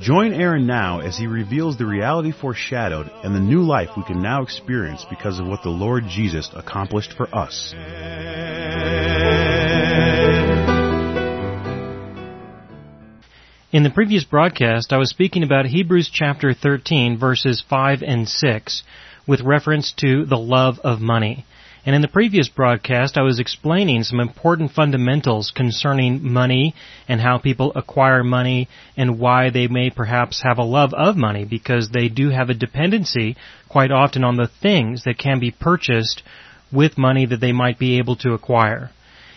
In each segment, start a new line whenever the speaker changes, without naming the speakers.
Join Aaron now as he reveals the reality foreshadowed and the new life we can now experience because of what the Lord Jesus accomplished for us.
In the previous broadcast, I was speaking about Hebrews chapter 13 verses 5 and 6 with reference to the love of money. And in the previous broadcast, I was explaining some important fundamentals concerning money and how people acquire money and why they may perhaps have a love of money because they do have a dependency quite often on the things that can be purchased with money that they might be able to acquire.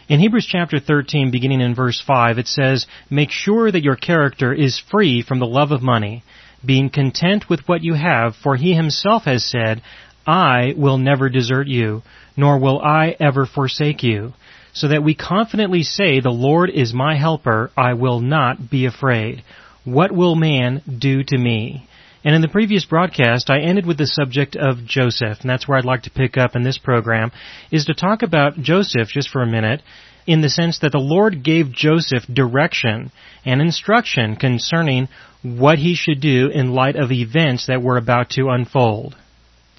In Hebrews chapter 13, beginning in verse 5, it says, Make sure that your character is free from the love of money, being content with what you have, for he himself has said, I will never desert you, nor will I ever forsake you. So that we confidently say, The Lord is my helper, I will not be afraid. What will man do to me? And in the previous broadcast, I ended with the subject of Joseph, and that's where I'd like to pick up in this program, is to talk about Joseph just for a minute, in the sense that the Lord gave Joseph direction and instruction concerning what he should do in light of events that were about to unfold.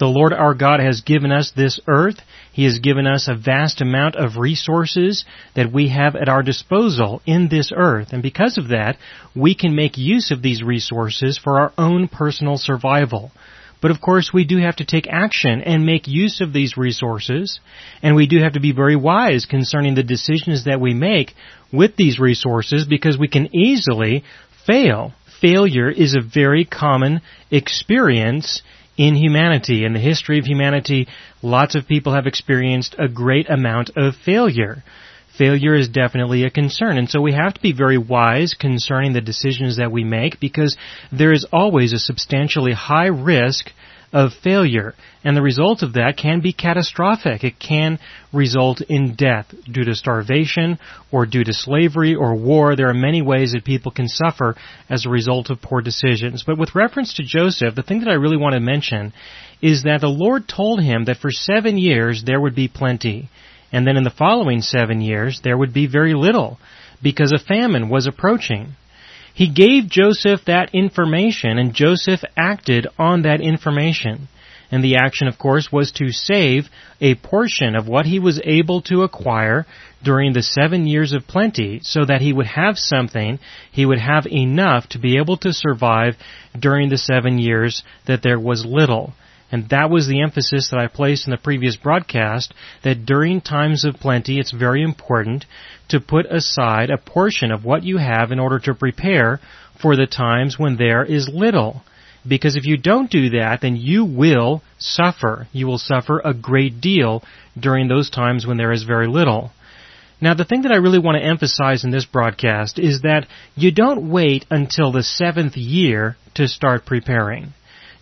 The Lord our God has given us this earth. He has given us a vast amount of resources that we have at our disposal in this earth. And because of that, we can make use of these resources for our own personal survival. But of course, we do have to take action and make use of these resources, and we do have to be very wise concerning the decisions that we make with these resources because we can easily fail. Failure is a very common experience in humanity. In the history of humanity, lots of people have experienced a great amount of failure. Failure is definitely a concern, and so we have to be very wise concerning the decisions that we make because there is always a substantially high risk of failure, and the result of that can be catastrophic. It can result in death due to starvation or due to slavery or war. There are many ways that people can suffer as a result of poor decisions. But with reference to Joseph, the thing that I really want to mention is that the Lord told him that for seven years there would be plenty, and then in the following seven years there would be very little because a famine was approaching. He gave Joseph that information, and Joseph acted on that information. And the action, of course, was to save a portion of what he was able to acquire during the seven years of plenty so that he would have something, he would have enough to be able to survive during the seven years that there was little. And that was the emphasis that I placed in the previous broadcast, that during times of plenty it's very important to put aside a portion of what you have in order to prepare for the times when there is little. Because if you don't do that, then you will suffer. You will suffer a great deal during those times when there is very little. Now, the thing that I really want to emphasize in this broadcast is that you don't wait until the seventh year to start preparing.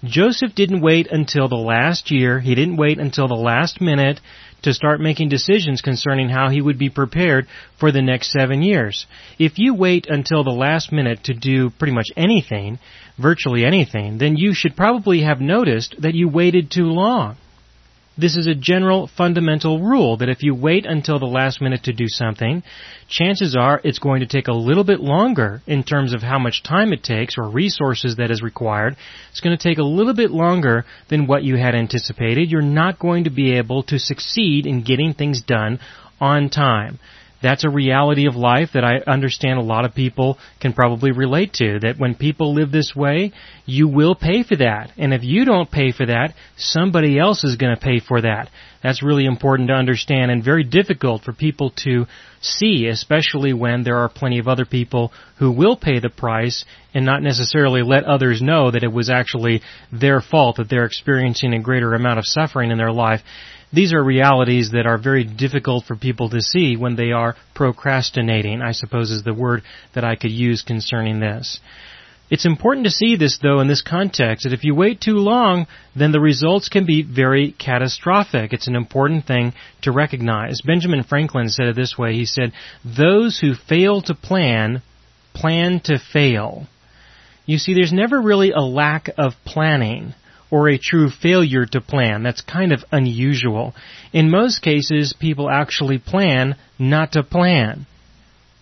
Joseph didn't wait until the last year, he didn't wait until the last minute to start making decisions concerning how he would be prepared for the next seven years. If you wait until the last minute to do pretty much anything, virtually anything, then you should probably have noticed that you waited too long. This is a general fundamental rule that if you wait until the last minute to do something, chances are it's going to take a little bit longer in terms of how much time it takes or resources that is required. It's going to take a little bit longer than what you had anticipated. You're not going to be able to succeed in getting things done on time that's a reality of life that I understand a lot of people can probably relate to. That when people live this way, you will pay for that. And if you don't pay for that, somebody else is going to pay for that. That's really important to understand and very difficult for people to see, especially when there are plenty of other people who will pay the price and not necessarily let others know that it was actually their fault that they're experiencing a greater amount of suffering in their life. These are realities that are very difficult for people to see when they are procrastinating, I suppose is the word that I could use concerning this. It's important to see this though in this context that if you wait too long, then the results can be very catastrophic. It's an important thing to recognize. Benjamin Franklin said it this way. He said, those who fail to plan, plan to fail. You see, there's never really a lack of planning or a true failure to plan. That's kind of unusual. In most cases, people actually plan not to plan.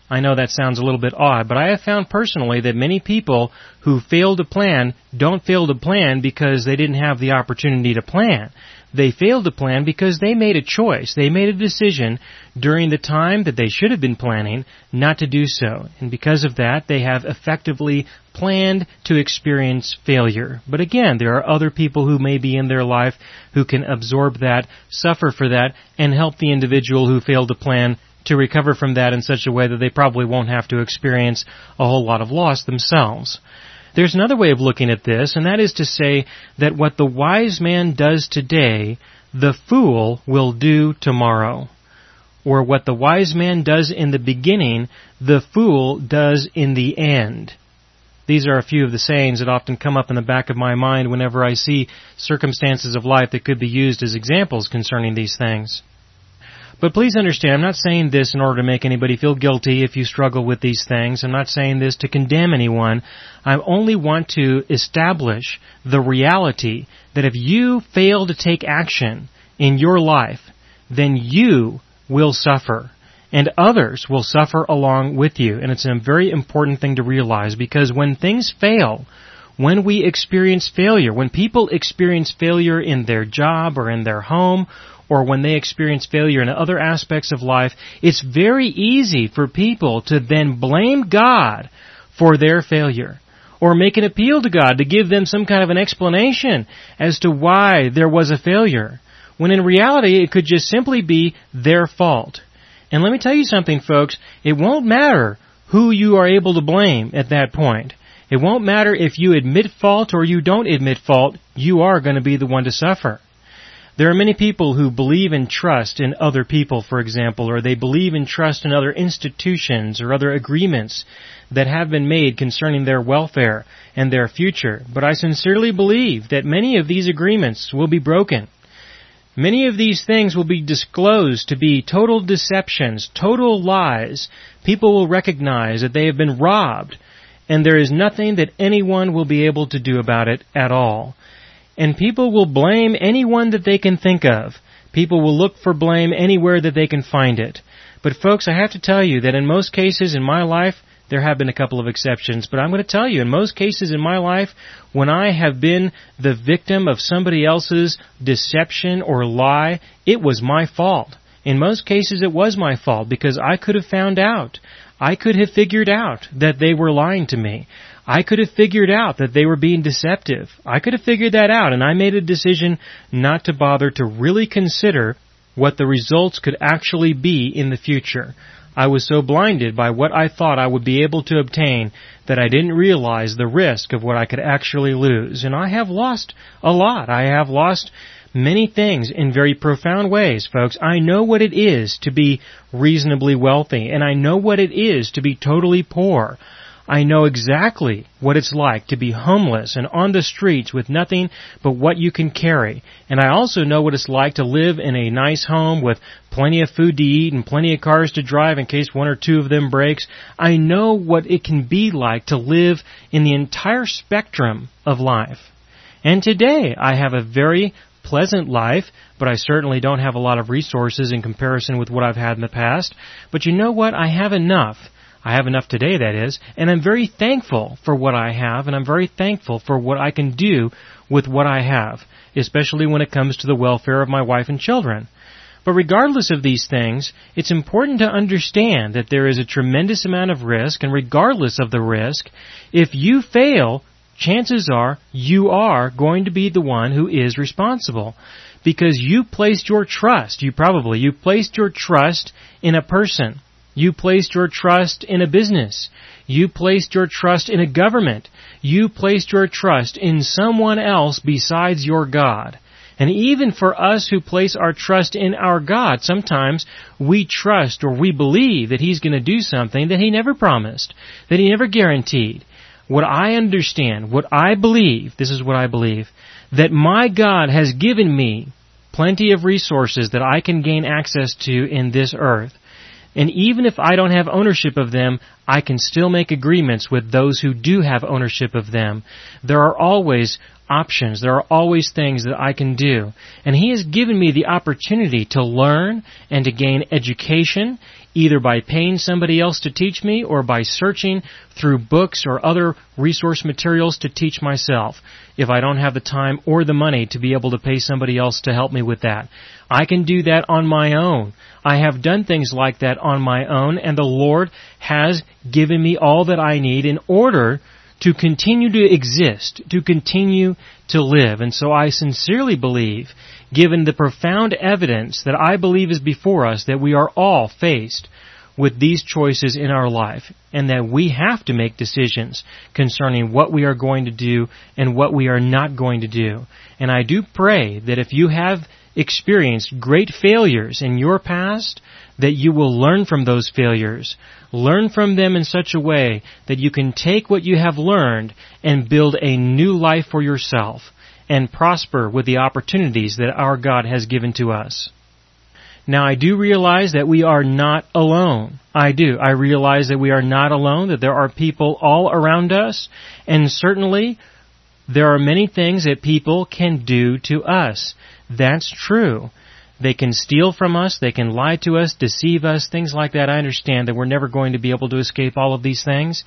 I know that sounds a little bit odd, but I have found personally that many people who fail to plan don't fail to plan because they didn't have the opportunity to plan. They failed to plan because they made a choice. They made a decision during the time that they should have been planning not to do so. And because of that, they have effectively planned to experience failure. But again, there are other people who may be in their life who can absorb that, suffer for that, and help the individual who failed to plan to recover from that in such a way that they probably won't have to experience a whole lot of loss themselves. There's another way of looking at this, and that is to say that what the wise man does today, the fool will do tomorrow. Or what the wise man does in the beginning, the fool does in the end. These are a few of the sayings that often come up in the back of my mind whenever I see circumstances of life that could be used as examples concerning these things. But please understand, I'm not saying this in order to make anybody feel guilty if you struggle with these things. I'm not saying this to condemn anyone. I only want to establish the reality that if you fail to take action in your life, then you will suffer. And others will suffer along with you. And it's a very important thing to realize because when things fail, when we experience failure, when people experience failure in their job or in their home or when they experience failure in other aspects of life, it's very easy for people to then blame God for their failure. Or make an appeal to God to give them some kind of an explanation as to why there was a failure. When in reality, it could just simply be their fault. And let me tell you something, folks, it won't matter who you are able to blame at that point. It won't matter if you admit fault or you don't admit fault, you are going to be the one to suffer. There are many people who believe and trust in other people, for example, or they believe and trust in other institutions or other agreements that have been made concerning their welfare and their future. But I sincerely believe that many of these agreements will be broken. Many of these things will be disclosed to be total deceptions, total lies. People will recognize that they have been robbed, and there is nothing that anyone will be able to do about it at all and people will blame anyone that they can think of. People will look for blame anywhere that they can find it. But folks, I have to tell you that in most cases in my life, there have been a couple of exceptions, but I'm going to tell you, in most cases in my life, when I have been the victim of somebody else's deception or lie, it was my fault. In most cases, it was my fault because I could have found out. I could have figured out that they were lying to me. I could have figured out that they were being deceptive. I could have figured that out, and I made a decision not to bother to really consider what the results could actually be in the future. I was so blinded by what I thought I would be able to obtain that I didn't realize the risk of what I could actually lose. And I have lost a lot. I have lost many things in very profound ways, folks. I know what it is to be reasonably wealthy, and I know what it is to be totally poor. I know exactly what it's like to be homeless and on the streets with nothing but what you can carry. And I also know what it's like to live in a nice home with plenty of food to eat and plenty of cars to drive in case one or two of them breaks. I know what it can be like to live in the entire spectrum of life. And today I have a very pleasant life, but I certainly don't have a lot of resources in comparison with what I've had in the past. But you know what? I have enough I have enough today, that is, and I'm very thankful for what I have, and I'm very thankful for what I can do with what I have, especially when it comes to the welfare of my wife and children. But regardless of these things, it's important to understand that there is a tremendous amount of risk, and regardless of the risk, if you fail, chances are you are going to be the one who is responsible. Because you placed your trust, you probably, you placed your trust in a person. You placed your trust in a business. You placed your trust in a government. You placed your trust in someone else besides your God. And even for us who place our trust in our God, sometimes we trust or we believe that He's going to do something that He never promised, that He never guaranteed. what I understand, what I believe, this is what I believe, that my God has given me plenty of resources that I can gain access to in this earth. And even if I don't have ownership of them, I can still make agreements with those who do have ownership of them. There are always options. There are always things that I can do. And He has given me the opportunity to learn and to gain education either by paying somebody else to teach me or by searching through books or other resource materials to teach myself if I don't have the time or the money to be able to pay somebody else to help me with that. I can do that on my own. I have done things like that on my own and the Lord has given me all that I need in order to continue to exist, to continue to live. And so I sincerely believe, given the profound evidence that I believe is before us, that we are all faced with these choices in our life and that we have to make decisions concerning what we are going to do and what we are not going to do. And I do pray that if you have experienced great failures in your past, that you will learn from those failures. Learn from them in such a way that you can take what you have learned and build a new life for yourself and prosper with the opportunities that our God has given to us. Now I do realize that we are not alone. I do. I realize that we are not alone, that there are people all around us, and certainly there are many things that people can do to us. That's true. They can steal from us, they can lie to us, deceive us, things like that. I understand that we're never going to be able to escape all of these things.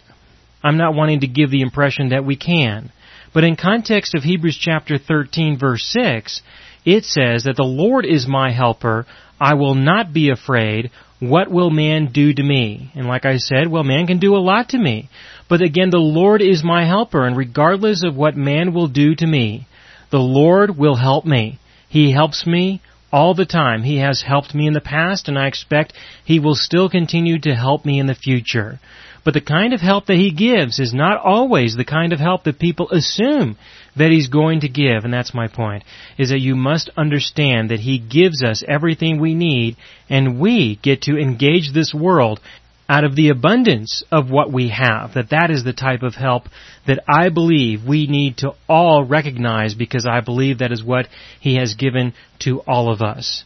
I'm not wanting to give the impression that we can. But in context of Hebrews chapter 13 verse 6, it says that the Lord is my helper, I will not be afraid, what will man do to me? And like I said, well man can do a lot to me. But again, the Lord is my helper, and regardless of what man will do to me, the Lord will help me. He helps me all the time. He has helped me in the past and I expect He will still continue to help me in the future. But the kind of help that He gives is not always the kind of help that people assume that He's going to give, and that's my point, is that you must understand that He gives us everything we need and we get to engage this world out of the abundance of what we have, that that is the type of help that I believe we need to all recognize because I believe that is what He has given to all of us.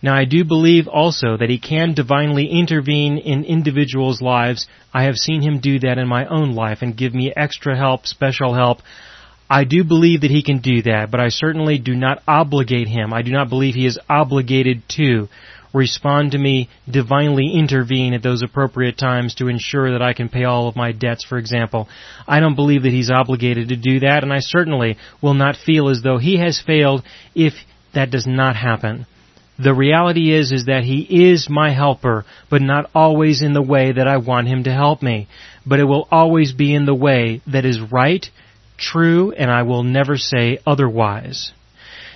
Now I do believe also that He can divinely intervene in individuals' lives. I have seen Him do that in my own life and give me extra help, special help. I do believe that He can do that, but I certainly do not obligate Him. I do not believe He is obligated to respond to me, divinely intervene at those appropriate times to ensure that I can pay all of my debts, for example. I don't believe that he's obligated to do that, and I certainly will not feel as though he has failed if that does not happen. The reality is, is that he is my helper, but not always in the way that I want him to help me. But it will always be in the way that is right, true, and I will never say otherwise.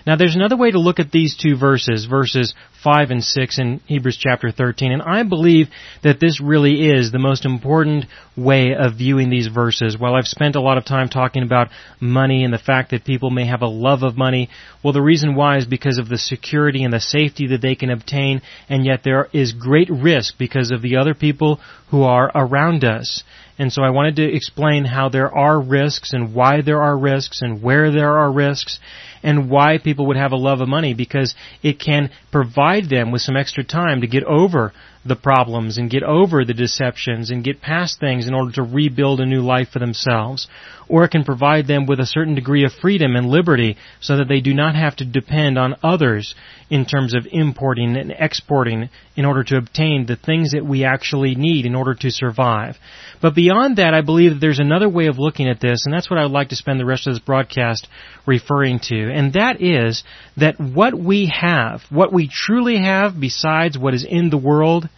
Now there's another way to look at these two verses, verses 5 and 6 in Hebrews chapter 13, and I believe that this really is the most important way of viewing these verses. While I've spent a lot of time talking about money and the fact that people may have a love of money, well the reason why is because of the security and the safety that they can obtain, and yet there is great risk because of the other people who are around us. And so I wanted to explain how there are risks and why there are risks and where there are risks and why people would have a love of money because it can provide them with some extra time to get over the problems and get over the deceptions and get past things in order to rebuild a new life for themselves. Or it can provide them with a certain degree of freedom and liberty so that they do not have to depend on others in terms of importing and exporting in order to obtain the things that we actually need in order to survive. But beyond that, I believe that there's another way of looking at this, and that's what I would like to spend the rest of this broadcast referring to, and that is that what we have, what we truly have besides what is in the world,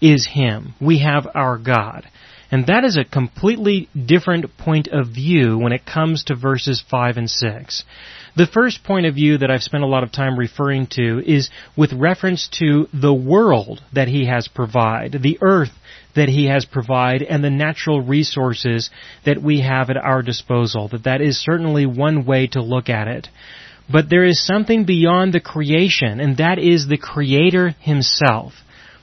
is Him. We have our God. And that is a completely different point of view when it comes to verses 5 and 6. The first point of view that I've spent a lot of time referring to is with reference to the world that He has provided, the earth that He has provided, and the natural resources that we have at our disposal. That that is certainly one way to look at it. But there is something beyond the creation, and that is the Creator Himself.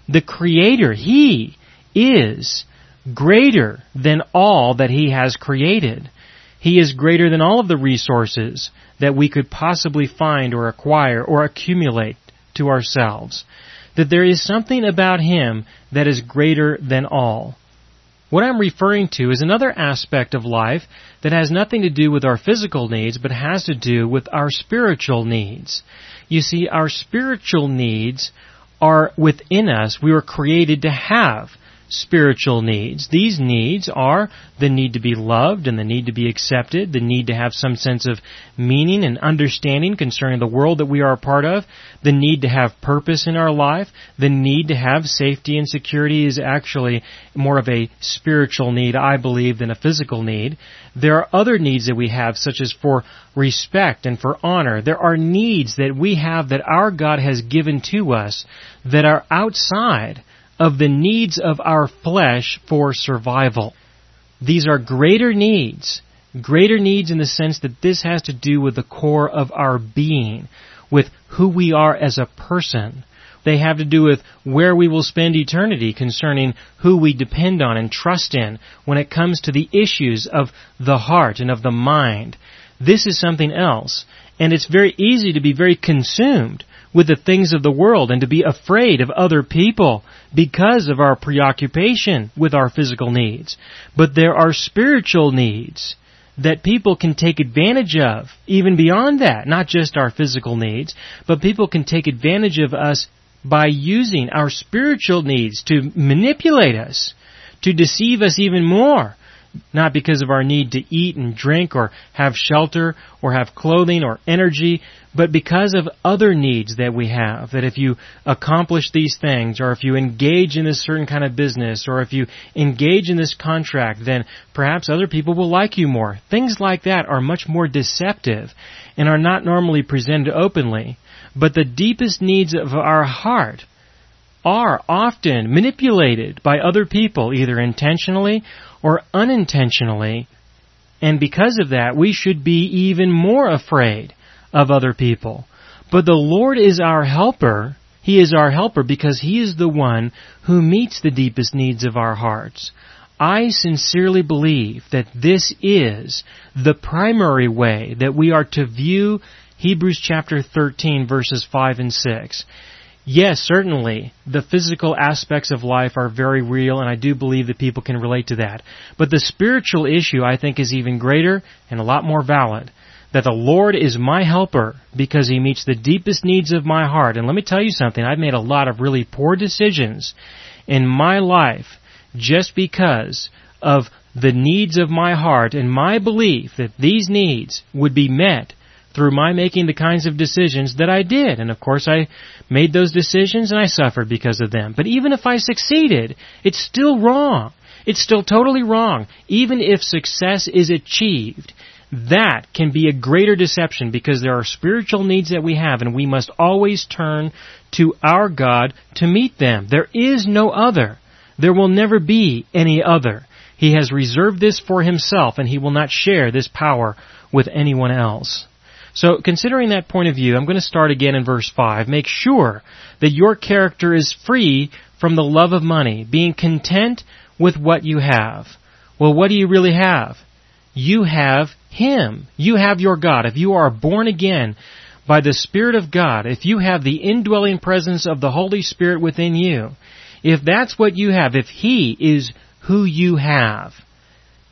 The Creator, He is greater than all that He has created. He is greater than all of the resources that we could possibly find or acquire or accumulate to ourselves. That there is something about Him that is greater than all. What I'm referring to is another aspect of life that has nothing to do with our physical needs, but has to do with our spiritual needs. You see, our spiritual needs are within us. We were created to have spiritual needs. These needs are the need to be loved and the need to be accepted, the need to have some sense of meaning and understanding concerning the world that we are a part of, the need to have purpose in our life, the need to have safety and security is actually more of a spiritual need, I believe, than a physical need. There are other needs that we have, such as for respect and for honor. There are needs that we have that our God has given to us that are outside of the needs of our flesh for survival. These are greater needs, greater needs in the sense that this has to do with the core of our being, with who we are as a person. They have to do with where we will spend eternity concerning who we depend on and trust in when it comes to the issues of the heart and of the mind. This is something else. And it's very easy to be very consumed with the things of the world and to be afraid of other people because of our preoccupation with our physical needs. But there are spiritual needs that people can take advantage of, even beyond that, not just our physical needs, but people can take advantage of us by using our spiritual needs to manipulate us, to deceive us even more, not because of our need to eat and drink or have shelter or have clothing or energy, but because of other needs that we have. That if you accomplish these things, or if you engage in this certain kind of business, or if you engage in this contract, then perhaps other people will like you more. Things like that are much more deceptive and are not normally presented openly. But the deepest needs of our heart are often manipulated by other people, either intentionally or unintentionally. And because of that, we should be even more afraid of other people. But the Lord is our helper. He is our helper because He is the one who meets the deepest needs of our hearts. I sincerely believe that this is the primary way that we are to view Hebrews chapter 13 verses 5 and 6. Yes, certainly, the physical aspects of life are very real, and I do believe that people can relate to that. But the spiritual issue, I think, is even greater and a lot more valid. That the Lord is my helper because He meets the deepest needs of my heart. And let me tell you something, I've made a lot of really poor decisions in my life just because of the needs of my heart and my belief that these needs would be met through my making the kinds of decisions that I did. And of course I made those decisions and I suffered because of them. But even if I succeeded, it's still wrong. It's still totally wrong. Even if success is achieved, that can be a greater deception because there are spiritual needs that we have and we must always turn to our God to meet them. There is no other. There will never be any other. He has reserved this for himself and he will not share this power with anyone else. So considering that point of view, I'm going to start again in verse 5. Make sure that your character is free from the love of money, being content with what you have. Well, what do you really have? You have Him. You have your God. If you are born again by the Spirit of God, if you have the indwelling presence of the Holy Spirit within you, if that's what you have, if He is who you have,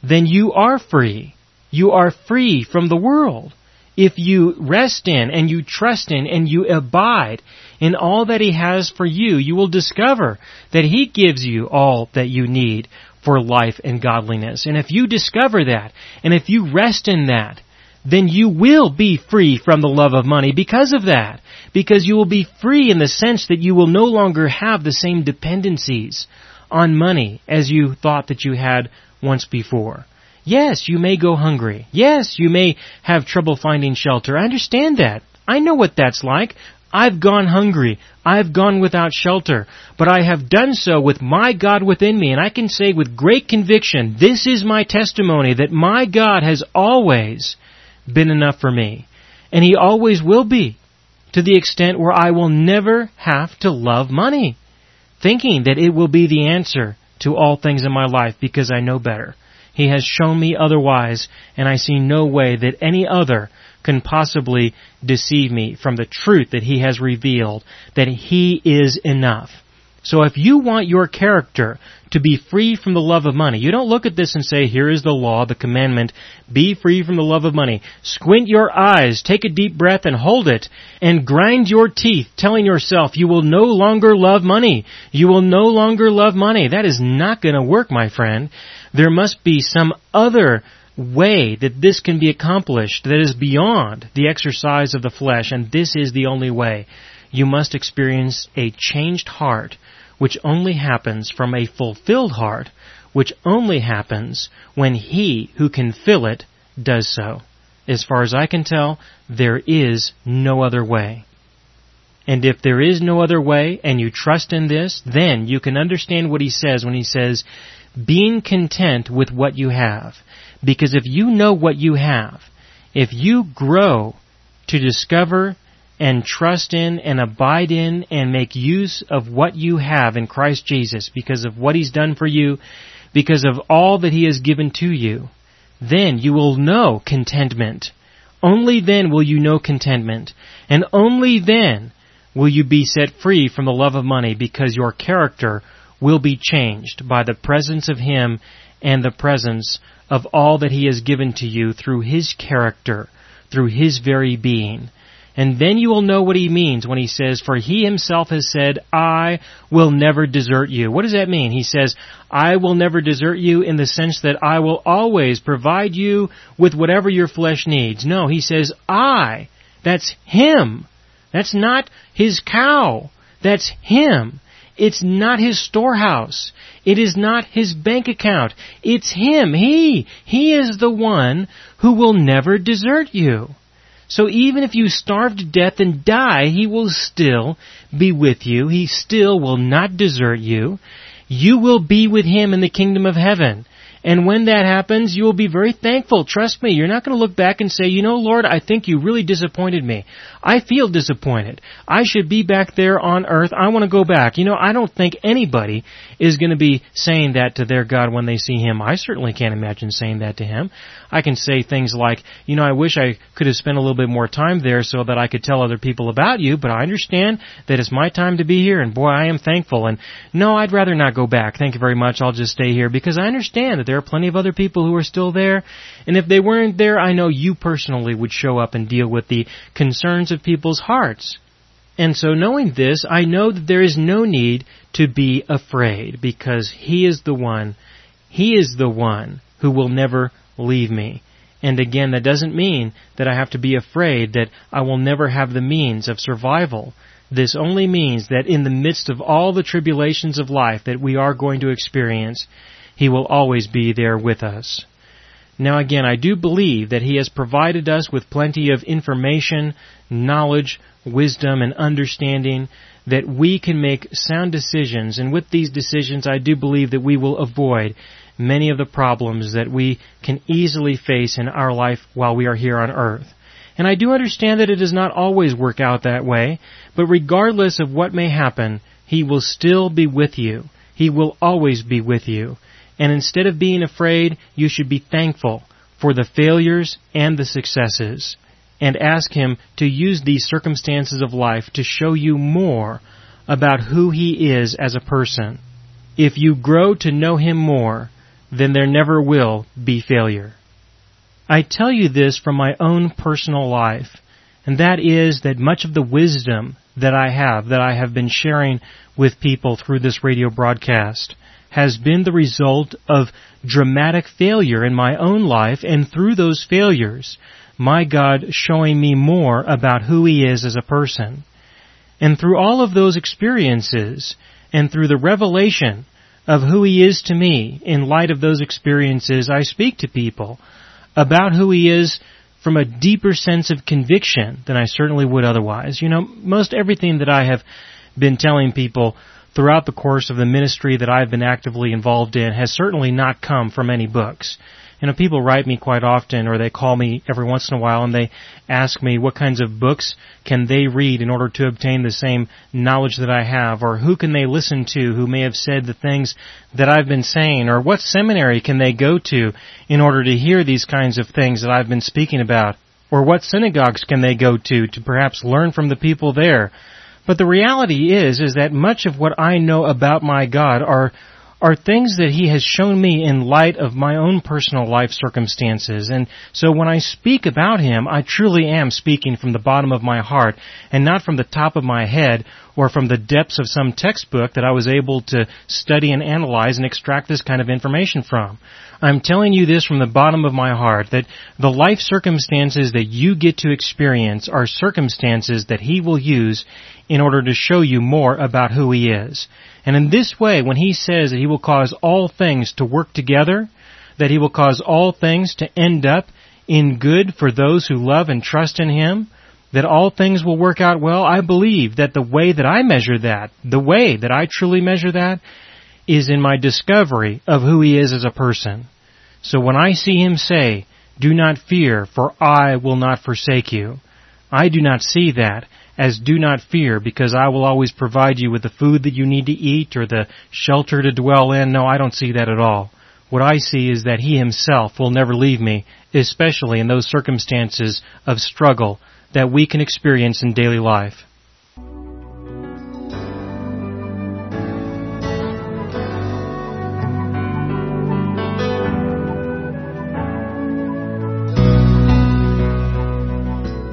then you are free. You are free from the world if you rest in and you trust in and you abide in all that He has for you, you will discover that He gives you all that you need for life and godliness. And if you discover that, and if you rest in that, then you will be free from the love of money because of that. Because you will be free in the sense that you will no longer have the same dependencies on money as you thought that you had once before. Yes, you may go hungry. Yes, you may have trouble finding shelter. I understand that. I know what that's like. I've gone hungry. I've gone without shelter. But I have done so with my God within me, and I can say with great conviction, this is my testimony that my God has always been enough for me. And He always will be, to the extent where I will never have to love money, thinking that it will be the answer to all things in my life because I know better. He has shown me otherwise, and I see no way that any other can possibly deceive me from the truth that He has revealed, that He is enough. So if you want your character to be free from the love of money, you don't look at this and say, here is the law, the commandment, be free from the love of money. Squint your eyes, take a deep breath and hold it, and grind your teeth, telling yourself you will no longer love money. You will no longer love money. That is not to work, my friend. There must be some other way that this can be accomplished that is beyond the exercise of the flesh, and this is the only way. You must experience a changed heart which only happens from a fulfilled heart, which only happens when he who can fill it does so. As far as I can tell, there is no other way. And if there is no other way, and you trust in this, then you can understand what he says when he says, being content with what you have. Because if you know what you have, if you grow to discover and trust in and abide in and make use of what you have in Christ Jesus because of what He's done for you, because of all that He has given to you, then you will know contentment. Only then will you know contentment. And only then will you be set free from the love of money because your character will be changed by the presence of Him and the presence of all that He has given to you through His character, through His very being. And then you will know what he means when he says, For he himself has said, I will never desert you. What does that mean? He says, I will never desert you in the sense that I will always provide you with whatever your flesh needs. No, he says, I. That's him. That's not his cow. That's him. It's not his storehouse. It is not his bank account. It's him. He. He is the one who will never desert you. So even if you starve to death and die, He will still be with you. He still will not desert you. You will be with Him in the kingdom of heaven. And when that happens, you will be very thankful. Trust me, you're not going to look back and say, you know, Lord, I think you really disappointed me. I feel disappointed. I should be back there on earth. I want to go back. You know, I don't think anybody is going to be saying that to their God when they see Him. I certainly can't imagine saying that to Him. I can say things like, you know, I wish I could have spent a little bit more time there so that I could tell other people about you, but I understand that it's my time to be here and boy, I am thankful. And no, I'd rather not go back. Thank you very much. I'll just stay here because I understand that there are plenty of other people who are still there. And if they weren't there, I know you personally would show up and deal with the concerns of people's hearts. And so knowing this, I know that there is no need to be afraid because He is the one, He is the one who will never leave me. And again, that doesn't mean that I have to be afraid that I will never have the means of survival. This only means that in the midst of all the tribulations of life that we are going to experience, He will always be there with us. Now again, I do believe that He has provided us with plenty of information, knowledge, wisdom, and understanding that we can make sound decisions, and with these decisions I do believe that we will avoid many of the problems that we can easily face in our life while we are here on earth. And I do understand that it does not always work out that way, but regardless of what may happen, He will still be with you. He will always be with you. And instead of being afraid, you should be thankful for the failures and the successes and ask Him to use these circumstances of life to show you more about who He is as a person. If you grow to know Him more, then there never will be failure. I tell you this from my own personal life, and that is that much of the wisdom that I have, that I have been sharing with people through this radio broadcast, has been the result of dramatic failure in my own life, and through those failures, my God showing me more about who He is as a person. And through all of those experiences, and through the revelation of who He is to me in light of those experiences, I speak to people about who He is from a deeper sense of conviction than I certainly would otherwise. You know, most everything that I have been telling people throughout the course of the ministry that I've been actively involved in has certainly not come from any books. You know, people write me quite often or they call me every once in a while and they ask me what kinds of books can they read in order to obtain the same knowledge that I have or who can they listen to who may have said the things that I've been saying or what seminary can they go to in order to hear these kinds of things that I've been speaking about or what synagogues can they go to to perhaps learn from the people there. But the reality is, is that much of what I know about my God are are things that he has shown me in light of my own personal life circumstances. And so when I speak about him, I truly am speaking from the bottom of my heart and not from the top of my head or from the depths of some textbook that I was able to study and analyze and extract this kind of information from. I'm telling you this from the bottom of my heart that the life circumstances that you get to experience are circumstances that He will use in order to show you more about who He is. And in this way, when He says that He will cause all things to work together, that He will cause all things to end up in good for those who love and trust in Him, that all things will work out well, I believe that the way that I measure that, the way that I truly measure that, is in my discovery of who He is as a person. So when I see Him say, Do not fear, for I will not forsake you, I do not see that as do not fear because I will always provide you with the food that you need to eat or the shelter to dwell in. No, I don't see that at all. What I see is that He Himself will never leave me, especially in those circumstances of struggle that we can experience in daily life.